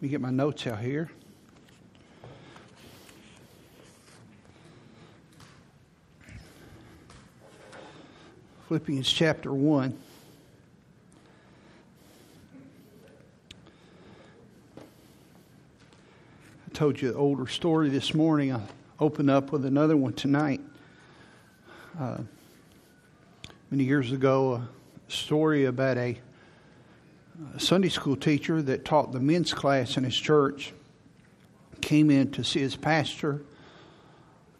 Let me get my notes out here. Philippians chapter 1. I told you an older story this morning. I open up with another one tonight. Uh, many years ago, a story about a Sunday school teacher that taught the men's class in his church came in to see his pastor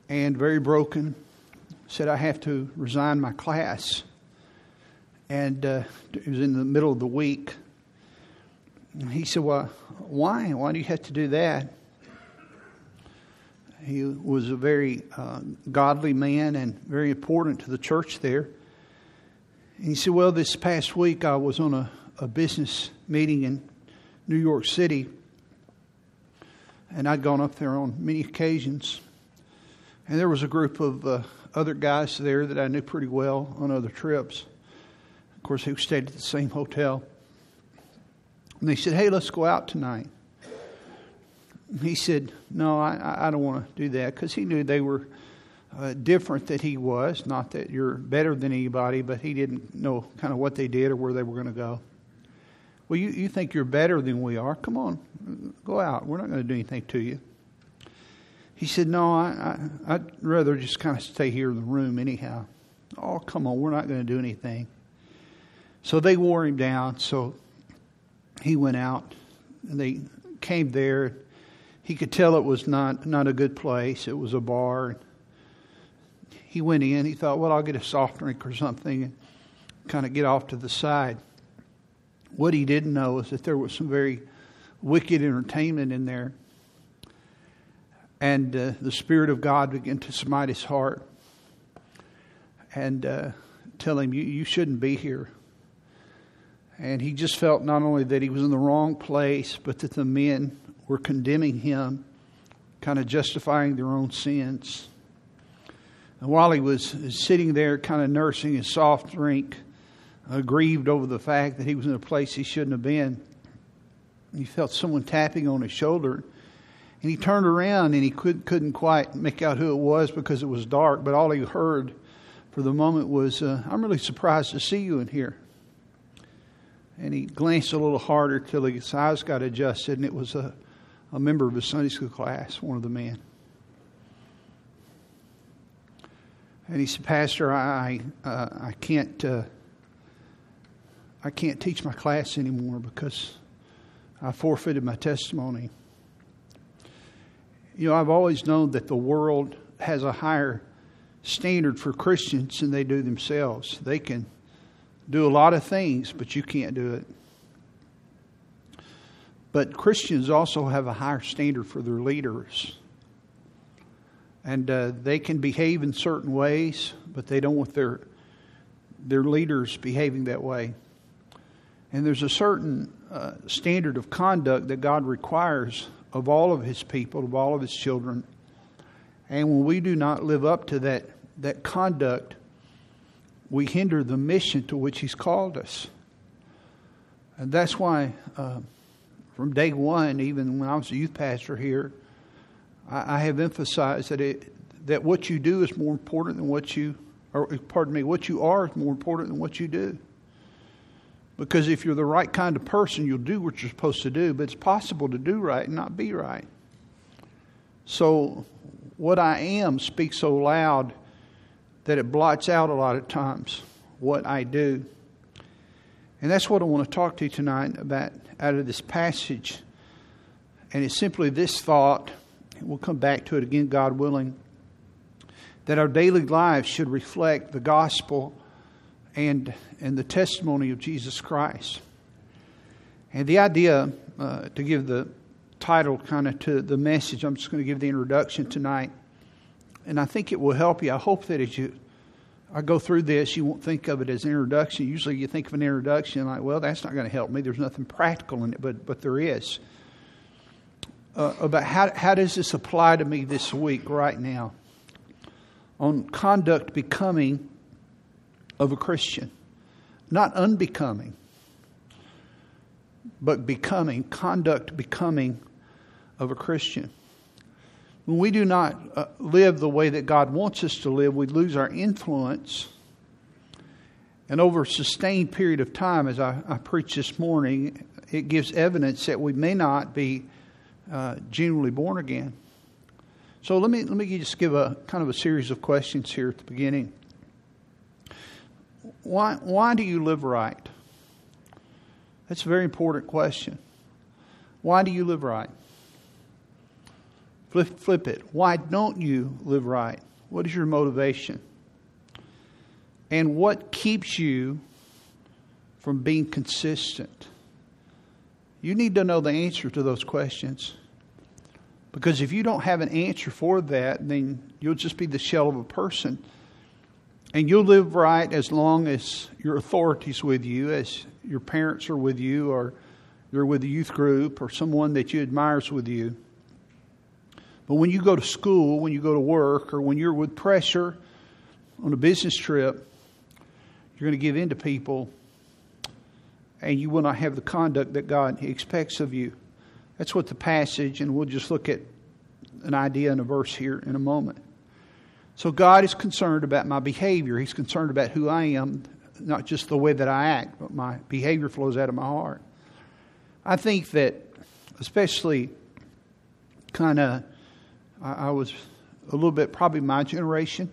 and very broken said, I have to resign my class. And uh, it was in the middle of the week. And he said, Well, why? Why do you have to do that? He was a very uh, godly man and very important to the church there. And he said, Well, this past week I was on a, a business meeting in New York City, and I'd gone up there on many occasions. And there was a group of uh, other guys there that I knew pretty well on other trips. Of course, they stayed at the same hotel. And they said, Hey, let's go out tonight. He said, No, I, I don't want to do that because he knew they were uh, different that he was. Not that you're better than anybody, but he didn't know kind of what they did or where they were going to go. Well, you, you think you're better than we are. Come on, go out. We're not going to do anything to you. He said, No, I, I, would rather just kind of stay here in the room anyhow. Oh, come on, we're not going to do anything. So they wore him down. So he went out and they came there. He could tell it was not, not a good place, it was a bar. He went in. He thought, Well, I'll get a soft drink or something and kind of get off to the side. What he didn't know is that there was some very wicked entertainment in there and uh, the Spirit of God began to smite his heart and uh, tell him, you, you shouldn't be here. And he just felt not only that he was in the wrong place, but that the men were condemning him, kind of justifying their own sins. And while he was sitting there, kind of nursing his soft drink, uh, grieved over the fact that he was in a place he shouldn't have been, he felt someone tapping on his shoulder. And he turned around and he could, couldn't quite make out who it was because it was dark, but all he heard for the moment was, uh, I'm really surprised to see you in here. And he glanced a little harder till his eyes got adjusted, and it was a, a member of his Sunday school class, one of the men. And he said, Pastor, I, uh, I can't. Uh, I can't teach my class anymore because I forfeited my testimony. You know, I've always known that the world has a higher standard for Christians than they do themselves. They can do a lot of things, but you can't do it. But Christians also have a higher standard for their leaders. And uh, they can behave in certain ways, but they don't want their, their leaders behaving that way. And there's a certain uh, standard of conduct that God requires of all of his people, of all of his children. And when we do not live up to that, that conduct, we hinder the mission to which he's called us. And that's why, uh, from day one, even when I was a youth pastor here, I, I have emphasized that it, that what you do is more important than what you, or pardon me, what you are is more important than what you do. Because if you're the right kind of person, you'll do what you're supposed to do, but it's possible to do right and not be right. So, what I am speaks so loud that it blots out a lot of times what I do. And that's what I want to talk to you tonight about out of this passage. And it's simply this thought, we'll come back to it again, God willing, that our daily lives should reflect the gospel and, and the testimony of Jesus Christ. And the idea, uh, to give the title kind of to the message, I'm just going to give the introduction tonight. And I think it will help you. I hope that as you I go through this, you won't think of it as an introduction. Usually you think of an introduction like, well, that's not going to help me. There's nothing practical in it, but, but there is. Uh, about how, how does this apply to me this week, right now? On conduct becoming of a Christian, not unbecoming. but becoming, conduct becoming of a Christian. When we do not uh, live the way that God wants us to live, we lose our influence. And over a sustained period of time, as I, I preached this morning, it gives evidence that we may not be uh, genuinely born again. So let me let me just give a kind of a series of questions here at the beginning. Why why do you live right? That's a very important question. Why do you live right? Flip, flip it. Why don't you live right? What is your motivation? And what keeps you from being consistent? You need to know the answer to those questions. Because if you don't have an answer for that, then you'll just be the shell of a person. And you'll live right as long as your authority's with you, as your parents are with you, or you're with a youth group, or someone that you admire is with you. But when you go to school, when you go to work, or when you're with pressure on a business trip, you're going to give in to people and you will not have the conduct that God expects of you. That's what the passage, and we'll just look at an idea in a verse here in a moment. So God is concerned about my behavior. He's concerned about who I am, not just the way that I act, but my behavior flows out of my heart. I think that, especially kind of I, I was a little bit, probably my generation,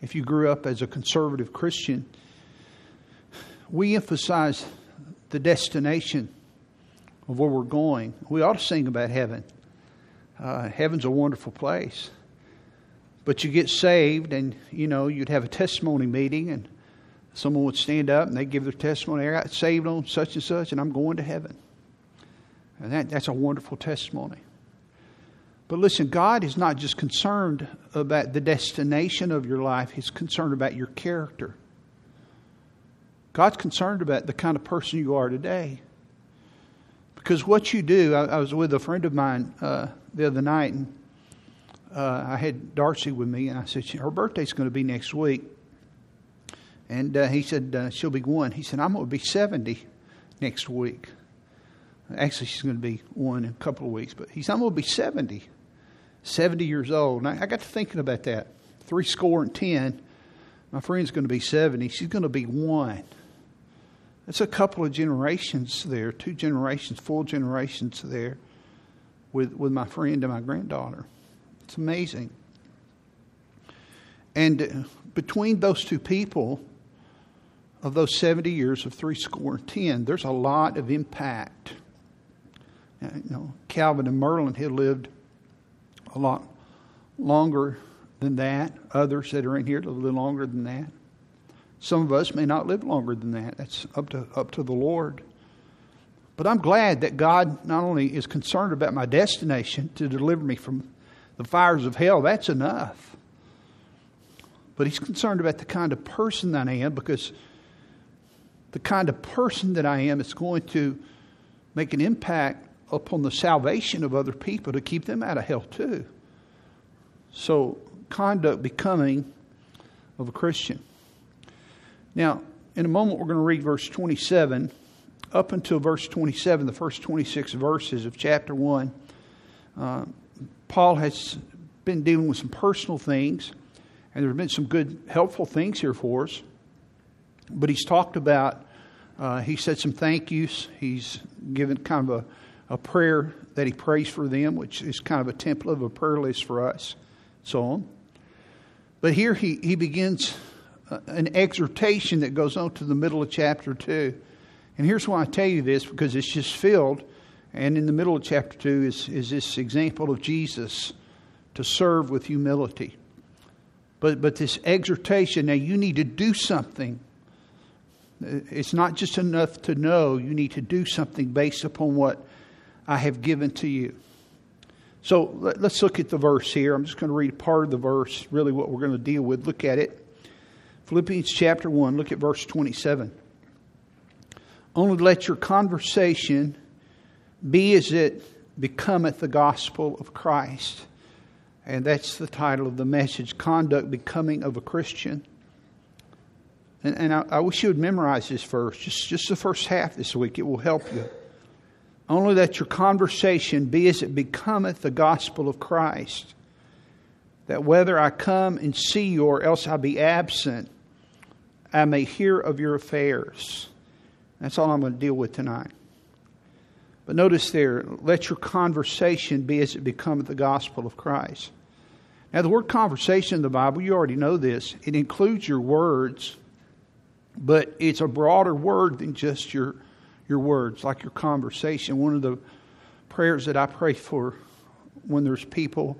if you grew up as a conservative Christian, we emphasize the destination of where we're going. We ought to sing about heaven. Uh, heaven's a wonderful place. But you get saved, and you know, you'd have a testimony meeting, and someone would stand up and they'd give their testimony. I got saved on such and such, and I'm going to heaven. And that, that's a wonderful testimony. But listen, God is not just concerned about the destination of your life, He's concerned about your character. God's concerned about the kind of person you are today. Because what you do, I, I was with a friend of mine uh, the other night, and uh, I had Darcy with me, and I said, Her birthday's going to be next week. And uh, he said, uh, She'll be one. He said, I'm going to be 70 next week. Actually, she's going to be one in a couple of weeks, but he said, I'm going to be 70. 70 years old. And I, I got to thinking about that. Three score and ten. My friend's going to be 70. She's going to be one. That's a couple of generations there, two generations, full generations there with, with my friend and my granddaughter. It's amazing. And uh, between those two people, of those 70 years of three score and ten, there's a lot of impact. Uh, you know, Calvin and Merlin had lived a lot longer than that. Others that are in here a little longer than that. Some of us may not live longer than that. That's up to up to the Lord. But I'm glad that God not only is concerned about my destination to deliver me from the fires of hell, that's enough. But He's concerned about the kind of person that I am because the kind of person that I am is going to make an impact upon the salvation of other people to keep them out of hell too. So, conduct becoming of a Christian. Now, in a moment, we're going to read verse 27 up until verse 27, the first 26 verses of chapter 1. Uh, Paul has been dealing with some personal things, and there have been some good, helpful things here for us. But he's talked about, uh, he said some thank yous. He's given kind of a a prayer that he prays for them, which is kind of a template of a prayer list for us, so on. But here he, he begins uh, an exhortation that goes on to the middle of chapter 2. And here's why I tell you this because it's just filled. And in the middle of chapter 2 is, is this example of Jesus to serve with humility. But, but this exhortation, now you need to do something. It's not just enough to know, you need to do something based upon what I have given to you. So let, us look at the verse here. I'm just going to read part of the verse, really what we're going to deal with. Look at it. Philippians chapter 1, look at verse 27. Only let your conversation be as it becometh the gospel of Christ. And that's the title of the message Conduct Becoming of a Christian. And, and I, I wish you would memorize this verse, just, just the first half this week. It will help you. Only that your conversation be as it becometh the gospel of Christ. That whether I come and see you or else I be absent, I may hear of your affairs. That's all I'm going to deal with tonight. But notice there, let your conversation be as it becometh the gospel of Christ. Now, the word conversation in the Bible, you already know this, it includes your words, but it's a broader word than just your, your words, like your conversation. One of the prayers that I pray for when there's people,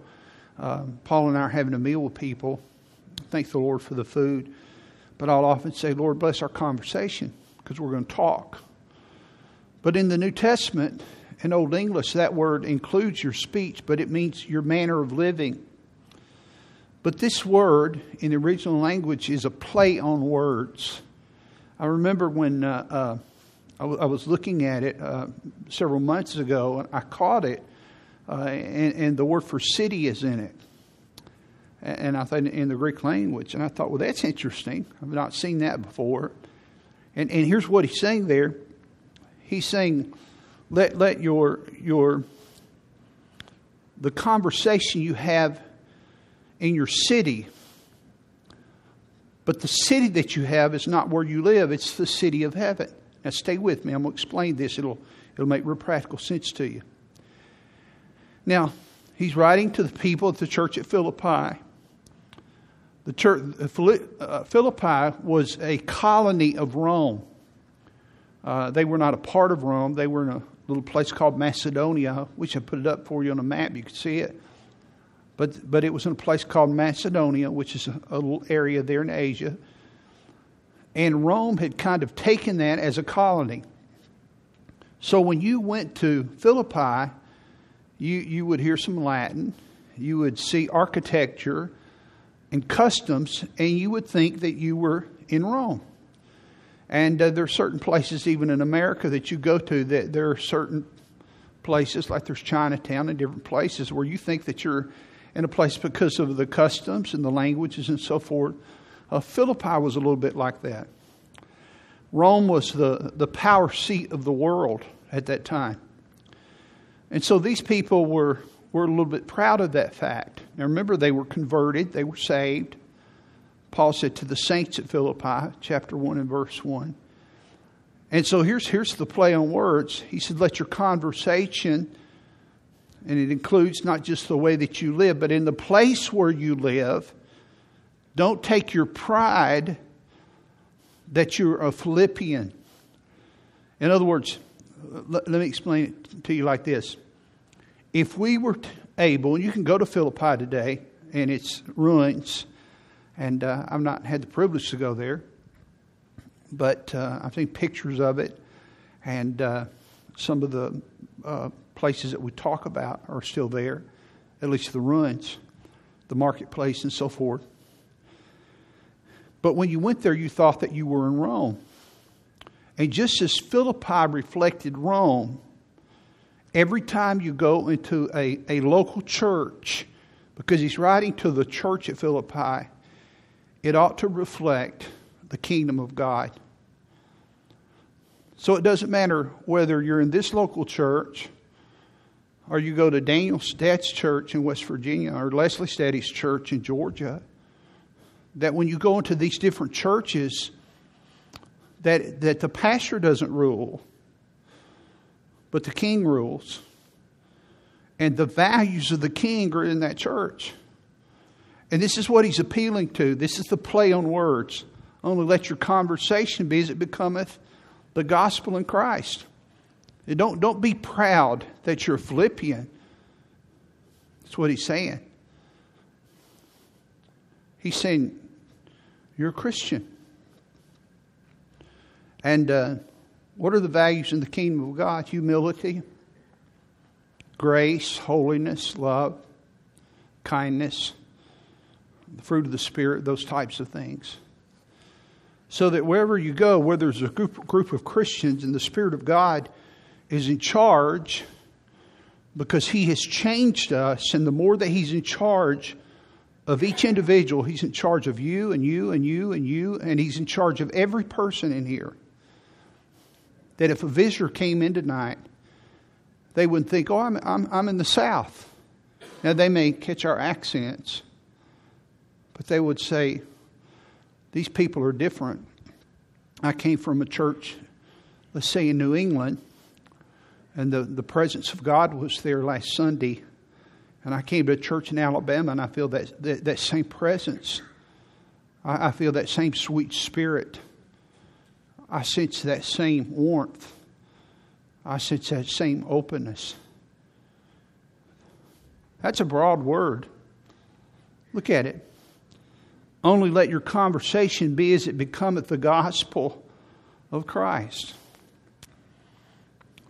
um, Paul and I are having a meal with people, thank the Lord for the food, but I'll often say, Lord, bless our conversation because we're going to talk. But in the New Testament, in Old English, that word includes your speech, but it means your manner of living. But this word in the original language is a play on words. I remember when uh, uh, I, w- I was looking at it uh, several months ago, and I caught it, uh, and, and, the word for city is in it. And I thought in the Greek language, and I thought, well, that's interesting. I've not seen that before. And, and here's what he's saying there He's saying, let, let your, your, the conversation you have in your city, but the city that you have is not where you live, it's the city of heaven. Now, stay with me. I'm going to explain this. It'll, it'll make real practical sense to you. Now, he's writing to the people at the church at Philippi. The church, uh, Philippi was a colony of Rome. Uh, they were not a part of Rome. They were in a little place called Macedonia, which I put it up for you on a map. You can see it. But, but it was in a place called Macedonia, which is a, a little area there in Asia. And Rome had kind of taken that as a colony. So when you went to Philippi, you, you would hear some Latin, you would see architecture and customs, and you would think that you were in Rome. And uh, there are certain places, even in America, that you go to that there are certain places, like there's Chinatown and different places, where you think that you're in a place because of the customs and the languages and so forth. Uh, Philippi was a little bit like that. Rome was the, the power seat of the world at that time. And so these people were, were a little bit proud of that fact. Now remember, they were converted, they were saved. Paul said to the saints at Philippi, chapter 1 and verse 1. And so here's, here's the play on words. He said, Let your conversation, and it includes not just the way that you live, but in the place where you live, don't take your pride that you're a Philippian. In other words, let, let me explain it to you like this. If we were able, and you can go to Philippi today, and its ruins, and uh, I've not had the privilege to go there, but uh, I've seen pictures of it, and uh, some of the uh, places that we talk about are still there, at least the ruins, the marketplace, and so forth. But when you went there, you thought that you were in Rome. And just as Philippi reflected Rome, every time you go into a, a local church, because he's writing to the church at Philippi, it ought to reflect the kingdom of God. So it doesn't matter whether you're in this local church or you go to Daniel Stadt's church in West Virginia or Leslie Staddy's church in Georgia, that when you go into these different churches, that, that the pastor doesn't rule, but the king rules. And the values of the king are in that church. And this is what he's appealing to. This is the play on words. Only let your conversation be as it becometh the gospel in Christ. And don't, don't be proud that you're a Philippian. That's what he's saying. He's saying, You're a Christian. And uh, what are the values in the kingdom of God? Humility, grace, holiness, love, kindness the fruit of the Spirit, those types of things. So that wherever you go, where there's a group, group of Christians and the Spirit of God is in charge, because He has changed us, and the more that He's in charge of each individual, He's in charge of you and you and you and you, and He's in charge of every person in here. That if a visitor came in tonight they wouldn't think, oh, I'm, I'm, I'm in the South. Now, they may catch our accents, but they would say, these people are different. I came from a church, let's say in New England, and the, the presence of God was there last Sunday. And I came to a church in Alabama, and I feel that, that, that same presence. I, I feel that same sweet spirit. I sense that same warmth. I sense that same openness. That's a broad word. Look at it. Only let your conversation be as it becometh the gospel of Christ.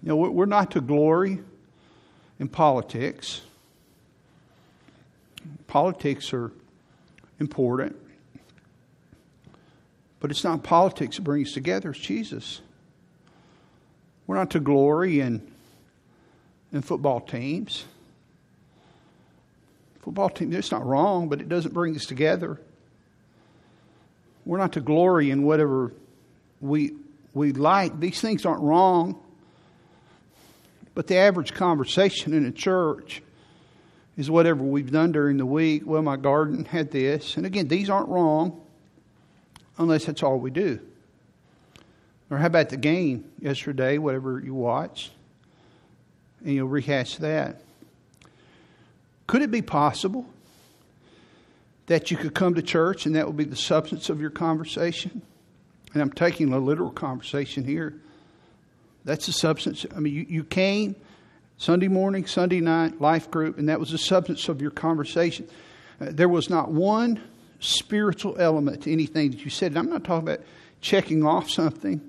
You know, we're not to glory in politics. Politics are important, but it's not politics that brings us together, it's Jesus. We're not to glory in, in football teams. Football team, it's not wrong, but it doesn't bring us together. We're not to glory in whatever we, we like. These things aren't wrong. But the average conversation in a church is whatever we've done during the week. Well, my garden had this. And again, these aren't wrong unless that's all we do. Or how about the game yesterday, whatever you watched? And you'll rehash that. Could it be possible that you could come to church and that would be the substance of your conversation? And I'm taking a literal conversation here. That's the substance. I mean, you, you came Sunday morning, Sunday night, life group, and that was the substance of your conversation. Uh, there was not one spiritual element to anything that you said. And I'm not talking about checking off something,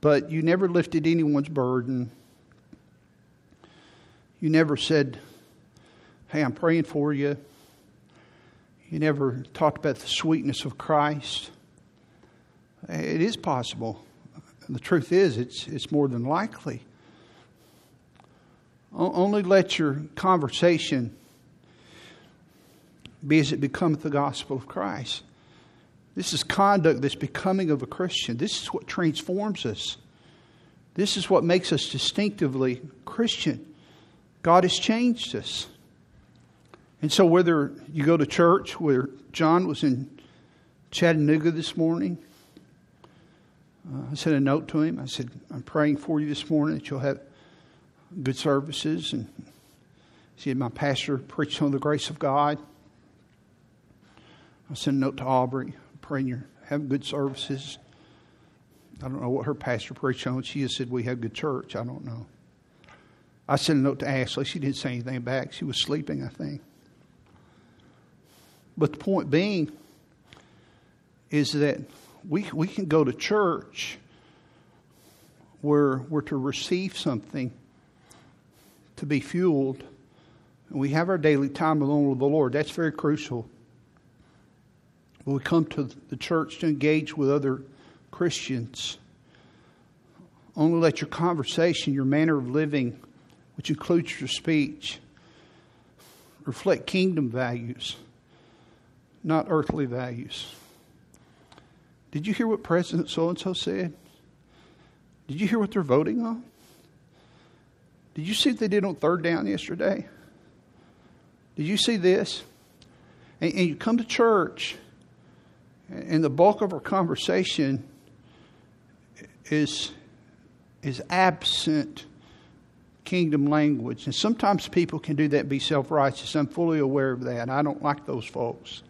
but you never lifted anyone's burden. You never said, Hey, I'm praying for you. You never talked about the sweetness of Christ. It is possible the truth is, it's, it's more than likely. Only let your conversation be as it becometh the gospel of Christ. This is conduct that's becoming of a Christian. This is what transforms us. This is what makes us distinctively Christian. God has changed us. And so, whether you go to church, where John was in Chattanooga this morning, uh, I sent a note to him. I said, I'm praying for you this morning that you'll have good services. And he said, My pastor preached on the grace of God. I sent a note to Aubrey, praying you're having good services. I don't know what her pastor preached on. She just said, We have good church. I don't know. I sent a note to Ashley. She didn't say anything back. She was sleeping, I think. But the point being is that we, we can go to church where we're to receive something to be fueled. And we have our daily time alone with the Lord. That's very crucial. When we come to the church to engage with other Christians, only let your conversation, your manner of living, which includes your speech, reflect kingdom values, not earthly values. Did you hear what President so and so said? Did you hear what they're voting on? Did you see what they did on third down yesterday? Did you see this? And, and you come to church, and the bulk of our conversation is, is absent kingdom language. And sometimes people can do that be self righteous. I'm fully aware of that. I don't like those folks.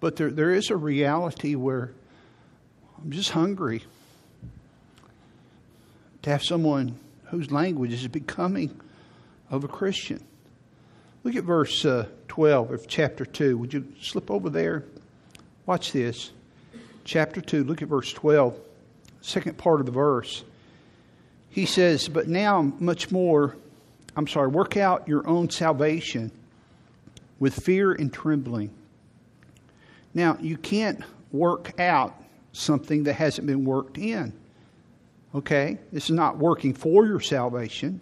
But there, there is a reality where I'm just hungry to have someone whose language is becoming of a Christian. Look at verse uh, 12 of chapter 2. Would you slip over there? Watch this. Chapter 2, look at verse 12, second part of the verse. He says, But now much more, I'm sorry, work out your own salvation with fear and trembling. Now, you can't work out something that hasn't been worked in. Okay? This is not working for your salvation.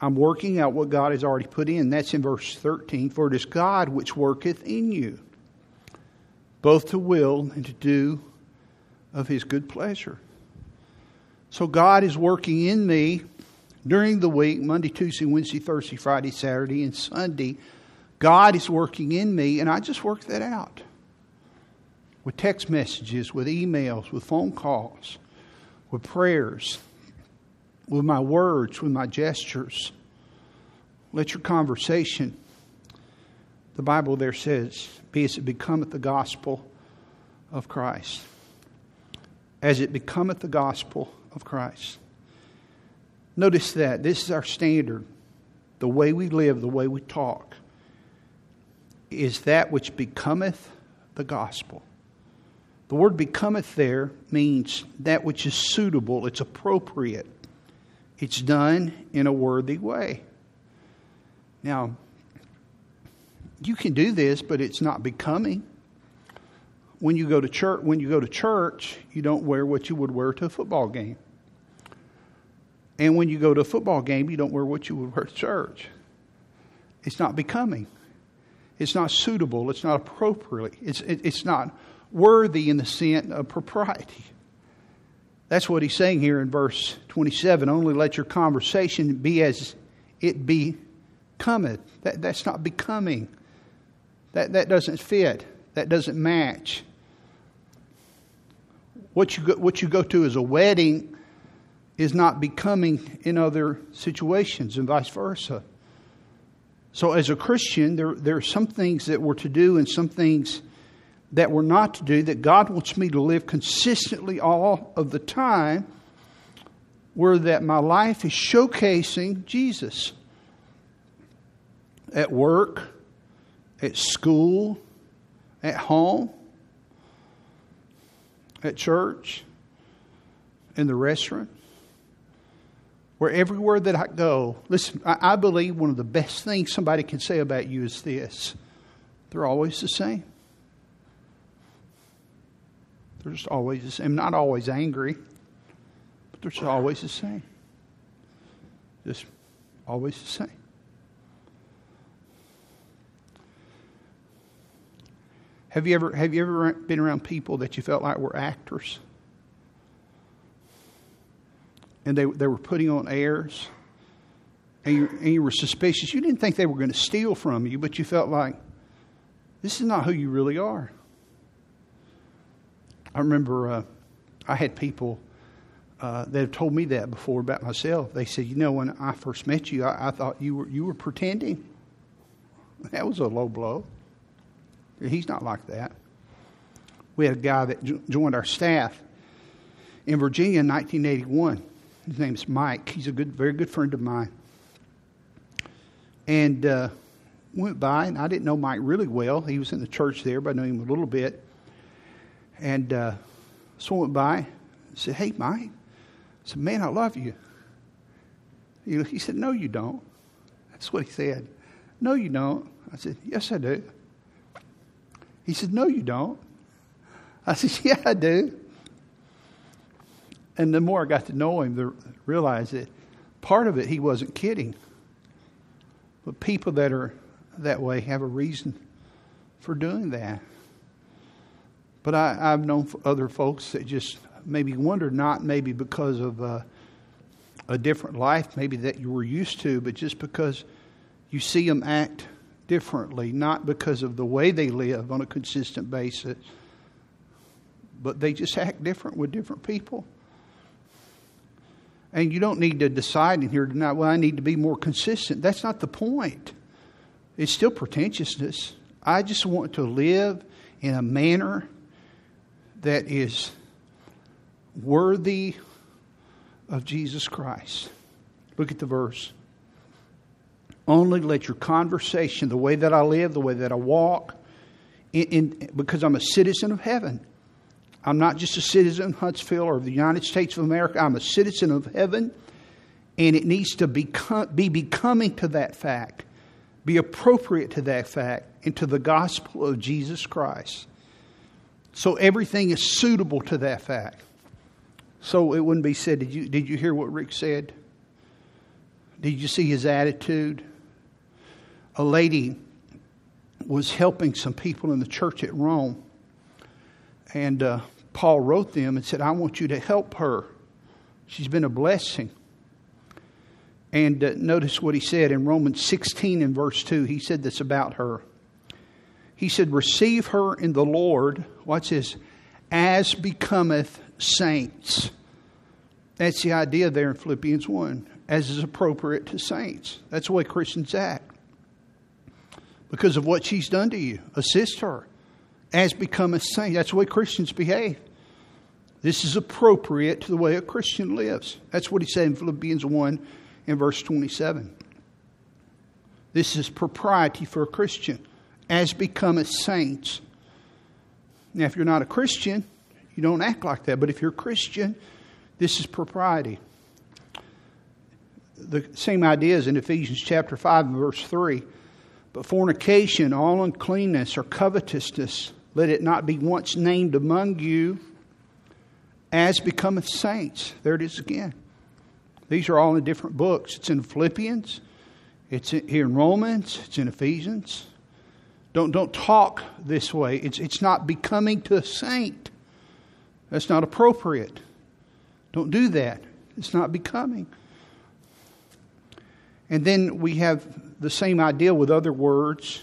I'm working out what God has already put in. That's in verse 13. For it is God which worketh in you, both to will and to do of his good pleasure. So God is working in me during the week Monday, Tuesday, Wednesday, Thursday, Friday, Saturday, and Sunday. God is working in me, and I just work that out with text messages, with emails, with phone calls, with prayers, with my words, with my gestures. Let your conversation, the Bible there says, be as it becometh the gospel of Christ. As it becometh the gospel of Christ. Notice that. This is our standard. The way we live, the way we talk, is that which becometh the gospel. The word becometh there means that which is suitable, it's appropriate, it's done in a worthy way. Now, you can do this, but it's not becoming. When you go to church, when you go to church, you don't wear what you would wear to a football game. And when you go to a football game, you don't wear what you would wear to church. It's not becoming. It's not suitable. It's not appropriate. It's, it, it's not worthy in the sense of propriety. That's what he's saying here in verse 27. Only let your conversation be as it be cometh. That, that's not becoming. That, that doesn't fit. That doesn't match. What you, go, what you go to as a wedding is not becoming in other situations, and vice versa. So, as a Christian, there, there are some things that we're to do and some things that we're not to do that God wants me to live consistently all of the time, were that my life is showcasing Jesus at work, at school, at home, at church, in the restaurant where everywhere that I go, listen, I, I believe one of the best things somebody can say about you is this they're always the same. They're just always the same. Not always angry, but they're just always the same. Just always the same. Have you ever have you ever been around people that you felt like were actors? and they, they were putting on airs, and you, and you were suspicious. You didn't think they were going to steal from you, but you felt like, this is not who you really are. I remember uh, I had people uh, that have told me that before about myself. They said, you know, when I first met you, I, I thought you were, you were pretending. That was a low blow. He's not like that. We had a guy that joined our staff in Virginia in 1981. His name's Mike. He's a good, very good friend of mine. And uh, went by, and I didn't know Mike really well. He was in the church there, but I knew him a little bit. And uh, so went by and said, Hey, Mike. I said, Man, I love you. He said, No, you don't. That's what he said. No, you don't. I said, Yes, I do. He said, No, you don't. I said, Yeah, I do. And the more I got to know him, the realized that part of it he wasn't kidding. But people that are that way have a reason for doing that. But I, have known other folks that just maybe wonder not maybe because of uh, a different life, maybe that you were used to, but just because you see them act differently, not because of the way they live on a consistent basis, but they just act different with different people. And you don't need to decide in here tonight, well, I need to be more consistent. That's not the point. It's still pretentiousness. I just want to live in a manner that is worthy of Jesus Christ. Look at the verse. Only let your conversation, the way that I live, the way that I walk, in, in, because I'm a citizen of heaven. I'm not just a citizen of Huntsville or of the United States of America. I'm a citizen of heaven, and it needs to become, be becoming to that fact, be appropriate to that fact, and to the gospel of Jesus Christ. So everything is suitable to that fact. So it wouldn't be said, did you, did you hear what Rick said? Did you see his attitude? A lady was helping some people in the church at Rome. And uh, Paul wrote them and said, I want you to help her She's been a blessing. And uh, notice what he said in Romans 16 and verse 2. He said this about her. He said, Receive her in the Lord, watch this, as becometh saints. That's the idea there in Philippians 1, as is appropriate to saints. That's the way Christians act. Because of what she's done to you, assist her as becometh saint. That's the way Christians behave. This is appropriate to the way a Christian lives. That's what he said in Philippians 1 in verse 27. This is propriety for a Christian, as becometh saints. Now, if you're not a Christian, you don't act like that. But if you're a Christian, this is propriety. The same idea is in Ephesians chapter 5 verse 3. But fornication, all uncleanness, or covetousness, let it not be once named among you as becometh saints. There it is again. These are all in different books. It's in Philippians, it's here in Romans, it's in Ephesians. Don't, don't talk this way. It's, it's not becoming to a saint. That's not appropriate. Don't do that. It's not becoming. And then we have the same idea with other words.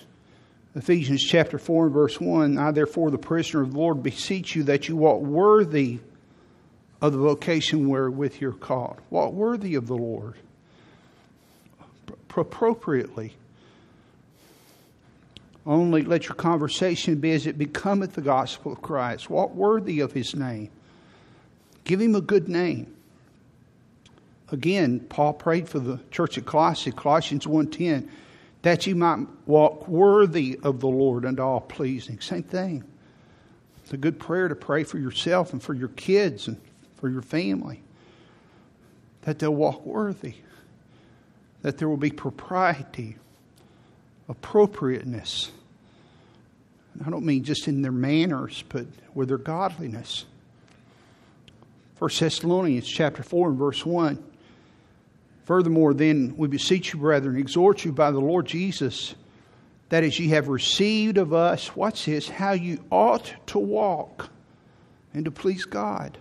Ephesians chapter 4 and verse 1 I, therefore, the prisoner of the Lord, beseech you that you walk worthy of the vocation wherewith you're called. Walk worthy of the Lord appropriately. Only let your conversation be as it becometh the gospel of Christ. Walk worthy of his name. Give him a good name. Again, Paul prayed for the church at Colossae, Colossians 1.10, that you might walk worthy of the Lord and all pleasing. Same thing. It's a good prayer to pray for yourself and for your kids and for your family. That they'll walk worthy. That there will be propriety, appropriateness. I don't mean just in their manners, but with their godliness. 1 Thessalonians chapter 4 and verse 1. Furthermore, then we beseech you, brethren, exhort you by the Lord Jesus, that as ye have received of us, what's this, how you ought to walk and to please God.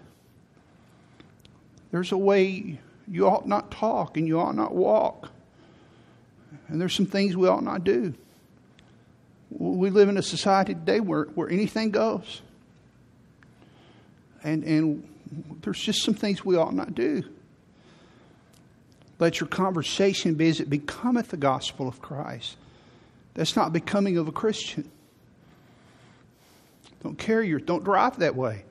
There's a way you ought not talk and you ought not walk. And there's some things we ought not do. We live in a society today where, where anything goes. And, and there's just some things we ought not do. Let your conversation be as it becometh the gospel of Christ. That's not becoming of a Christian. Don't carry your, don't drive that way.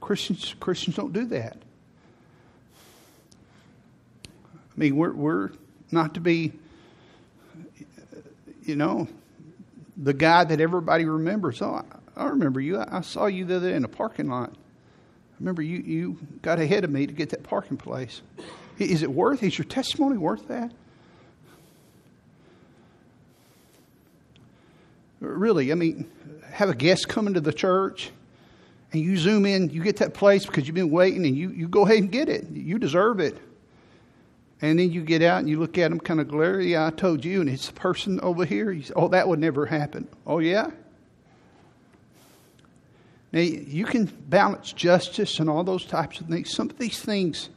Christians, Christians don't do that. I mean, we're, we're not to be, you know, the guy that everybody remembers. Oh, I, remember you. I, I, saw you the other day in a parking lot. I remember you, you got ahead of me to get that parking place. Is it worth, is your testimony worth that? Really, I mean, have a guest come into the church and you zoom in, you get that place because you've been waiting, and you, you go ahead and get it. You deserve it. And then you get out and you look at them kind of glare. Yeah, I told you, and it's the person over here. Say, oh, that would never happen. Oh, yeah? Now, you can balance justice and all those types of things. Some of these things,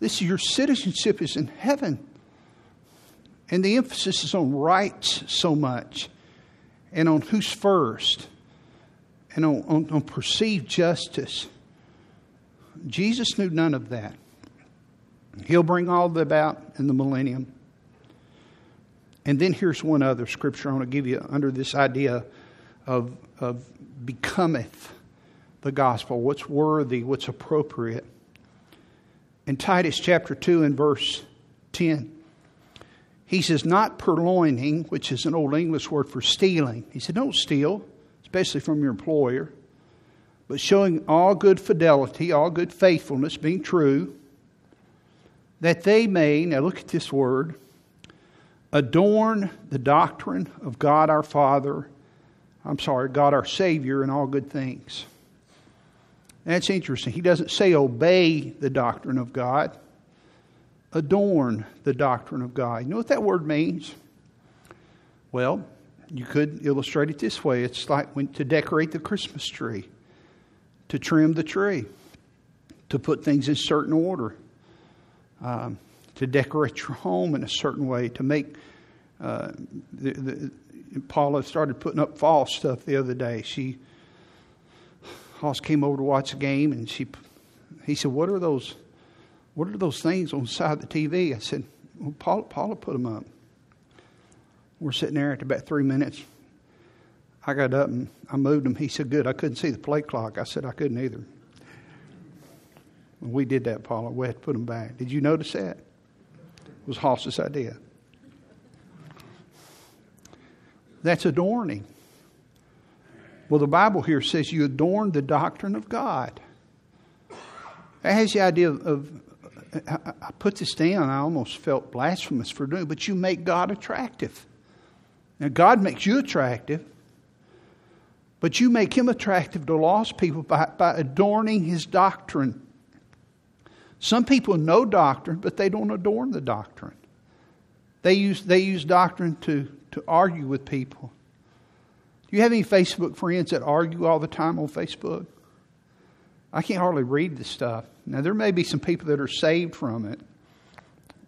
this is your citizenship is in heaven. And the emphasis is on rights so much and on who's first and on, on, on perceived justice. Jesus knew none of that. He'll bring all that about in the millennium. And then here's one other scripture I want to give you under this idea of, of becometh the gospel, what's worthy, what's appropriate. In Titus chapter 2 and verse 10, he says, not purloining, which is an old English word for stealing. He said, don't steal, especially from your employer, but showing all good fidelity, all good faithfulness, being true, that they may, now look at this word, adorn the doctrine of God our Father, I'm sorry, God our Savior in all good things. That's interesting. He doesn't say obey the doctrine of God adorn the doctrine of God. You know what that word means? Well, you could illustrate it this way it's like when, to decorate the Christmas tree, to trim the tree, to put things in certain order, um, to decorate your home in a certain way, to make. Uh, the, the, Paula started putting up fall stuff the other day. She Hoss came over to watch the game, and she he said, "What are those? What are those things on the side of the TV?" I said, "Well, Paula, Paula put them up." We're sitting there at about three minutes. I got up and I moved him. He said, Good. I couldn't see the play clock. I said, I couldn't either. we did that, Paula. We had to put them back. Did you notice that? It was Hoss's idea. That's adorning. Well, the Bible here says you adorn the doctrine of God. That has the idea of, I put this down, I almost felt blasphemous for doing but you make God attractive. Now, God makes you attractive, but you make him attractive to lost people by, by adorning his doctrine. Some people know doctrine, but they don't adorn the doctrine. They use, they use doctrine to, to argue with people. Do you have any Facebook friends that argue all the time on Facebook? I can't hardly read the stuff. Now, there may be some people that are saved from it,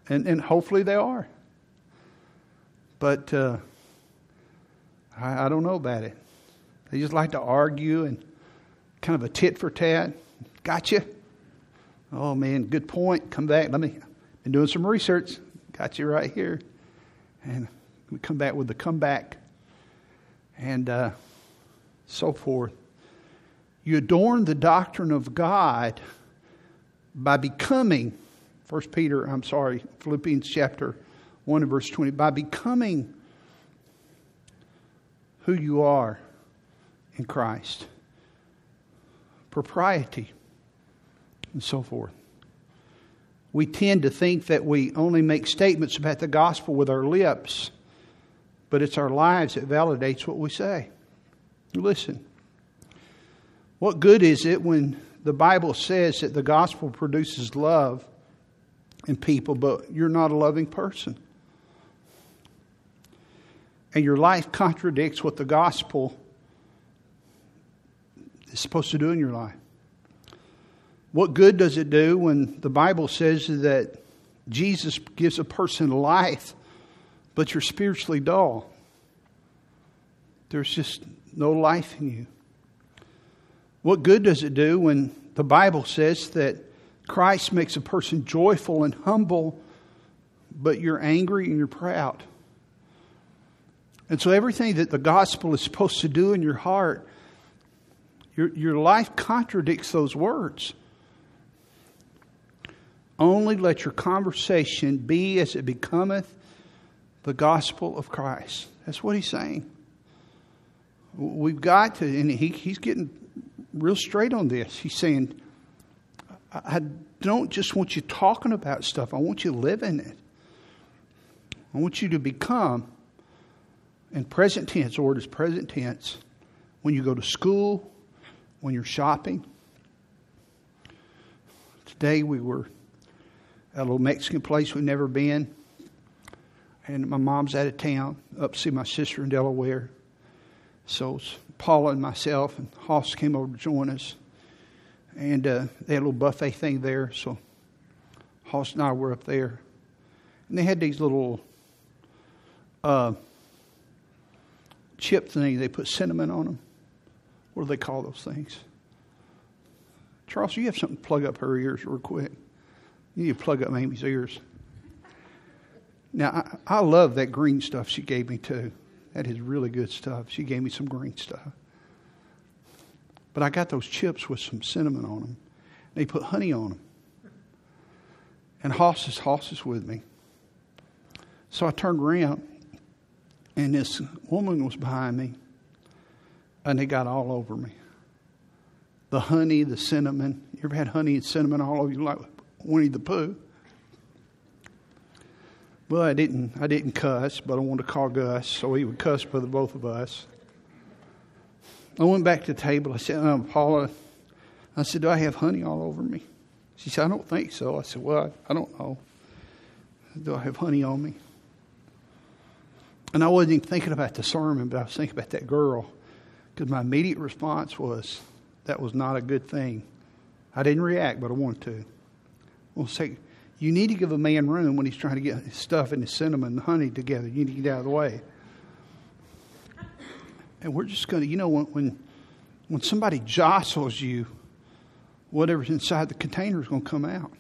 and, and hopefully they are. But uh, I, I don't know about it. They just like to argue and kind of a tit for tat. Gotcha. Oh man, good point. Come back. Let me. Been doing some research. Got you right here, and we come back with the comeback, and uh, so forth. You adorn the doctrine of God by becoming. First Peter, I'm sorry, Philippians chapter one and verse twenty. By becoming who you are in Christ, propriety, and so forth. We tend to think that we only make statements about the gospel with our lips, but it's our lives that validates what we say. Listen. What good is it when the Bible says that the gospel produces love in people, but you're not a loving person? and your life contradicts what the gospel is supposed to do in your life. What good does it do when the Bible says that Jesus gives a person life, but you're spiritually dull? There's just no life in you. What good does it do when the Bible says that Christ makes a person joyful and humble, but you're angry and you're proud? And so, everything that the gospel is supposed to do in your heart, your, your life contradicts those words. Only let your conversation be as it becometh the gospel of Christ. That's what he's saying. We've got to, and he, he's getting real straight on this. He's saying, I don't just want you talking about stuff, I want you living it. I want you to become in present tense, or it is present tense, when you go to school, when you're shopping. Today we were at a little Mexican place we've never been, and my mom's out of town, up to see my sister in Delaware. So Paula and myself and Hoss came over to join us, and uh, they had a little buffet thing there. So Hoss and I were up there, and they had these little. Uh, chip thing, they put cinnamon on them. What do they call those things? Charles, you have something to plug up her ears real quick. You need to plug up Amy's ears. Now, I, I love that green stuff she gave me too. That is really good stuff. She gave me some green stuff. But I got those chips with some cinnamon on them. They put honey on them. And Hoss is, Hoss is with me. So I turned around and this woman was behind me, and it got all over me. The honey, the cinnamon. You ever had honey and cinnamon all over you like Winnie the Pooh? Well, I didn't. I didn't cuss, but I wanted to call Gus, so he would cuss for the both of us. I went back to the table. I said, um, Paula, I said, do I have honey all over me? She said, I don't think so. I said, well, I, I don't know. Do I have honey on me? And I wasn't even thinking about the sermon, but I was thinking about that girl. Because my immediate response was, that was not a good thing. I didn't react, but I wanted to. Well, say, you need to give a man room when he's trying to get his stuff and his cinnamon and honey together. You need to get out of the way. And we're just going to, you know, when, when, when somebody jostles you, whatever's inside the container is going to come out.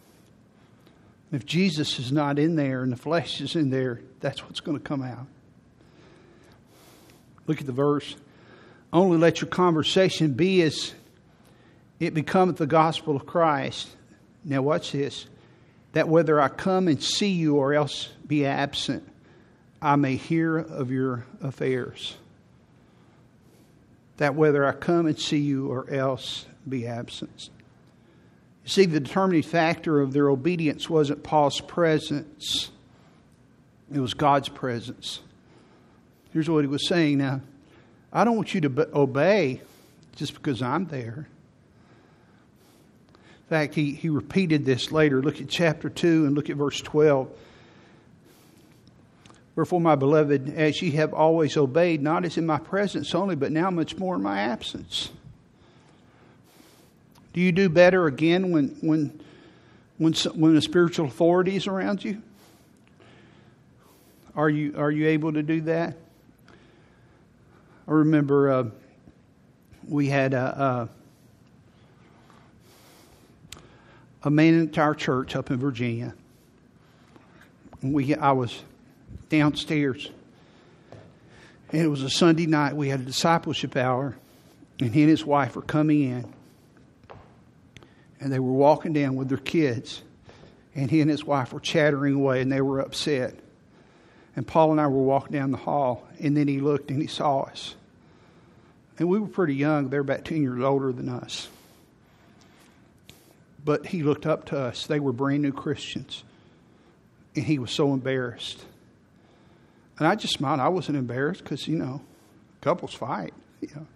If Jesus is not in there and the flesh is in there, that's what's going to come out. Look at the verse. Only let your conversation be as it becometh the gospel of Christ. Now, watch this. That whether I come and see you or else be absent, I may hear of your affairs. That whether I come and see you or else be absent. You see, the determining factor of their obedience wasn't Paul's presence, it was God's presence. Here's what he was saying now I don't want you to obey just because I'm there. In fact, he, he repeated this later. Look at chapter 2 and look at verse 12. Wherefore, my beloved, as ye have always obeyed, not as in my presence only, but now much more in my absence. Do you do better again when, when, when, when the spiritual authority is around you? Are you, are you able to do that? I remember uh, we had a, a, a man in our church up in Virginia. We, I was downstairs, and it was a Sunday night. We had a discipleship hour, and he and his wife were coming in and they were walking down with their kids, and he and his wife were chattering away, and they were upset. And Paul and I were walking down the hall, and then he looked and he saw us. And we were pretty young, they're about 10 years older than us. But he looked up to us. They were brand new Christians. And he was so embarrassed. And I just smiled. I wasn't embarrassed because, you know, couples fight. You know.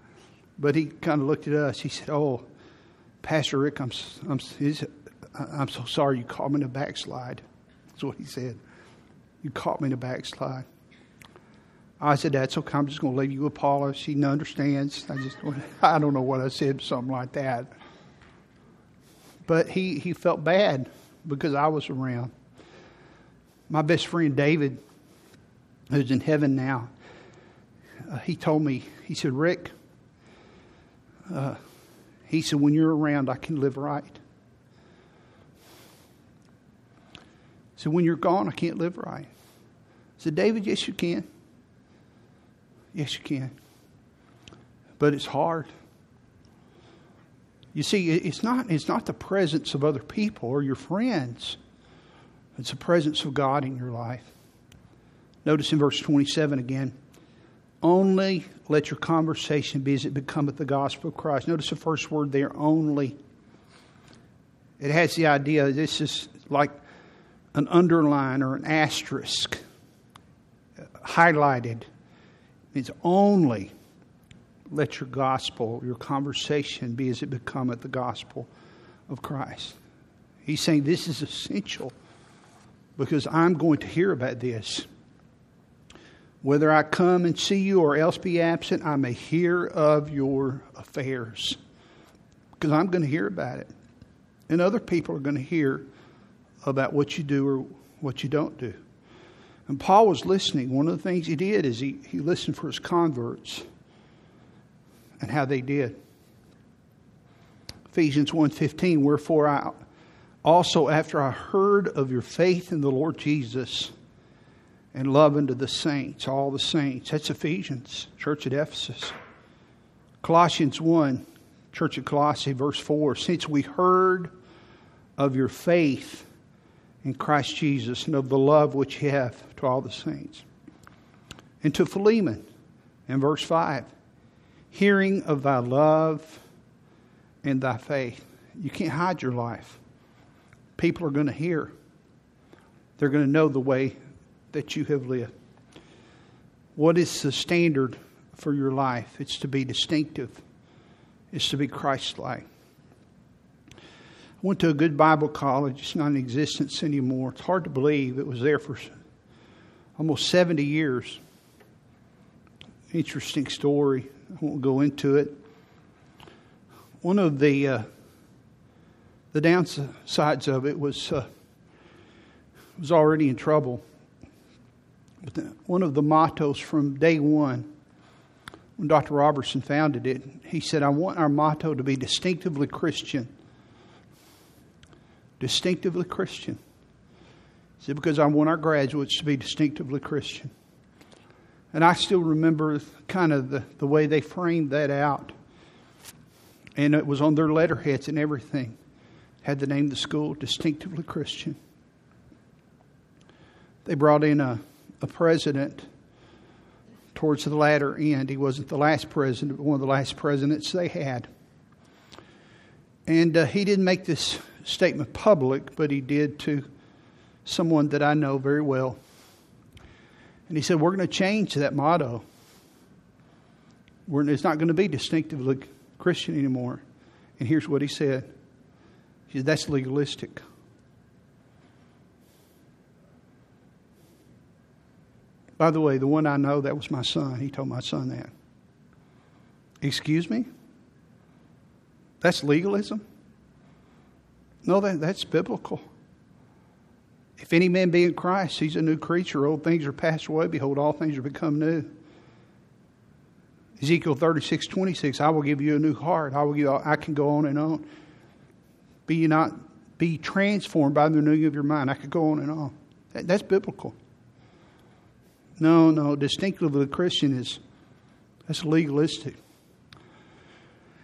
But he kind of looked at us. He said, Oh, Pastor Rick, I'm, I'm, I'm so sorry you caught me in a backslide. That's what he said. You caught me in a backslide. I said, That's okay. I'm just going to leave you with Paula. She understands. I just, I don't know what I said, something like that. But he, he felt bad because I was around. My best friend David, who's in heaven now, uh, he told me, he said, Rick, uh, he said, When you're around, I can live right. He said, When you're gone, I can't live right. I said, David, yes, you can. Yes, you can. But it's hard. You see, it's not, it's not the presence of other people or your friends, it's the presence of God in your life. Notice in verse 27 again only let your conversation be as it becometh the gospel of Christ. Notice the first word there, only. It has the idea, this is like an underline or an asterisk, highlighted. It's only let your gospel, your conversation be as it becometh the gospel of Christ. He's saying this is essential because I'm going to hear about this. Whether I come and see you or else be absent, I may hear of your affairs. Because I'm going to hear about it. And other people are going to hear about what you do or what you don't do. And Paul was listening. One of the things he did is he, he listened for his converts and how they did. Ephesians 1:15 Wherefore I also after I heard of your faith in the Lord Jesus and love unto the saints, all the saints. That's Ephesians, church at Ephesus. Colossians 1, church at Colossae, verse 4. Since we heard of your faith in Christ Jesus and of the love which you have to all the saints. And to Philemon, in verse 5, hearing of thy love and thy faith. You can't hide your life. People are going to hear. They're going to know the way that you have lived. What is the standard for your life? It's to be distinctive, it's to be Christ like. Went to a good Bible college. It's not in existence anymore. It's hard to believe it was there for almost 70 years. Interesting story. I won't go into it. one of the uh, the downsides of it was uh, was already in trouble. But the, one of the mottos from day one, when Dr. Robertson founded it, he said, "I want our motto to be distinctively Christian." Distinctively Christian. He said, because I want our graduates to be distinctively Christian. And I still remember kind of the, the way they framed that out. And it was on their letterheads and everything. Had the name of the school, Distinctively Christian. They brought in a, a president towards the latter end. He wasn't the last president, but one of the last presidents they had. And uh, he didn't make this statement public, but he did to someone that I know very well. And he said, We're going to change that motto. We're, it's not going to be distinctively Christian anymore. And here's what he said He said, That's legalistic. By the way, the one I know, that was my son. He told my son that. Excuse me? That's legalism? No, that, that's biblical. If any man be in Christ, he's a new creature. Old things are passed away. Behold, all things are become new. Ezekiel 36, 26, I will give you a new heart. I will give I can go on and on. Be you not be transformed by the renewing of your mind. I could go on and on. That, that's biblical. No, no, distinctively the Christian is that's legalistic.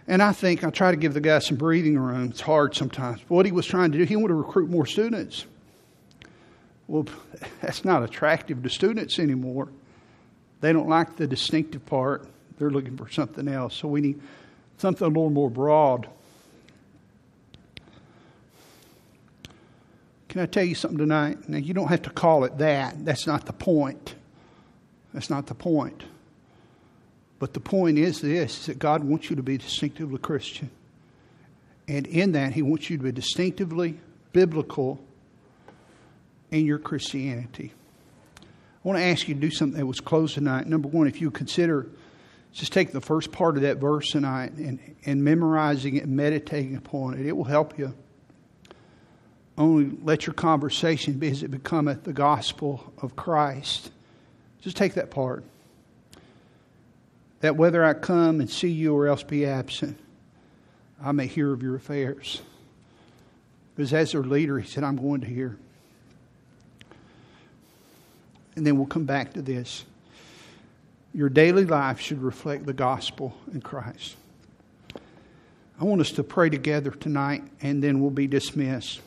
And I think I try to give the guy some breathing room. It's hard sometimes. But what he was trying to do, he wanted to recruit more students. Well, that's not attractive to students anymore. They don't like the distinctive part. They're looking for something else. So we need something a little more broad. Can I tell you something tonight? Now, you don't have to call it that. That's not the point. That's not the point. But the point is this is that God wants you to be distinctively Christian. And in that, He wants you to be distinctively biblical in your Christianity. I want to ask you to do something that was closed tonight. Number one, if you consider just take the first part of that verse tonight and, and memorizing it and meditating upon it, it will help you. Only let your conversation be as it becometh the gospel of Christ. Just take that part. That whether I come and see you or else be absent, I may hear of your affairs. Because as their leader, he said, I'm going to hear and then we'll come back to this. Your daily life should reflect the gospel in Christ. I want us to pray together tonight, and then we'll be dismissed.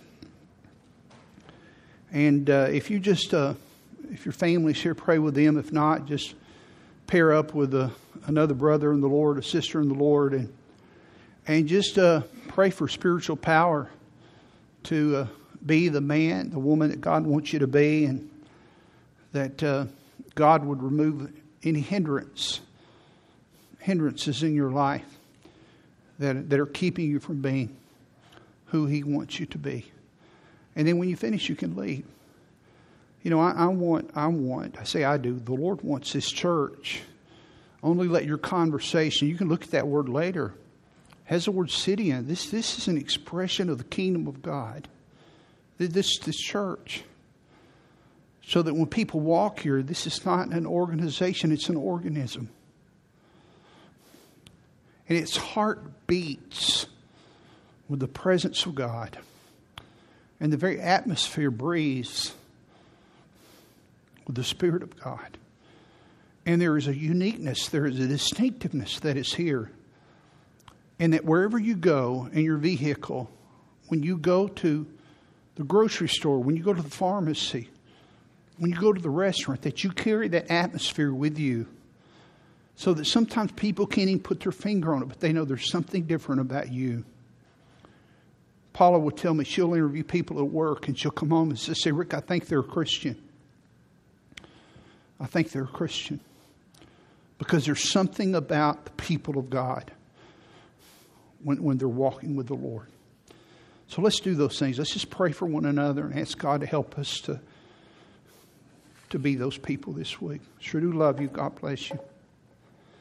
And uh, if you just, uh, if your family's here, pray with them. If not, just pair up with a, uh, another brother in the Lord, a sister in the Lord, and and just uh, pray for spiritual power to uh, be the man, the woman that God wants you to be, and that uh, God would remove any hindrance, hindrances in your life that, that are keeping you from being who He wants you to be. And then when you finish, you can leave. You know, I, I want, I want, I say I do, the Lord wants His church. Only let your conversation, you can look at that word later, has the word city in it. This, this is an expression of the kingdom of God. This, this church so that when people walk here, this is not an organization, it's an organism. And its heart beats with the presence of God. And the very atmosphere breathes with the Spirit of God. And there is a uniqueness, there is a distinctiveness that is here. And that wherever you go in your vehicle, when you go to the grocery store, when you go to the pharmacy, when you go to the restaurant, that you carry that atmosphere with you so that sometimes people can't even put their finger on it, but they know there's something different about you. Paula will tell me she'll interview people at work and she'll come home and say, Rick, I think they're a Christian. I think they're a Christian. Because there's something about the people of God when, when they're walking with the Lord. So let's do those things. Let's just pray for one another and ask God to help us to to be those people this week. Sure do love you. God bless you.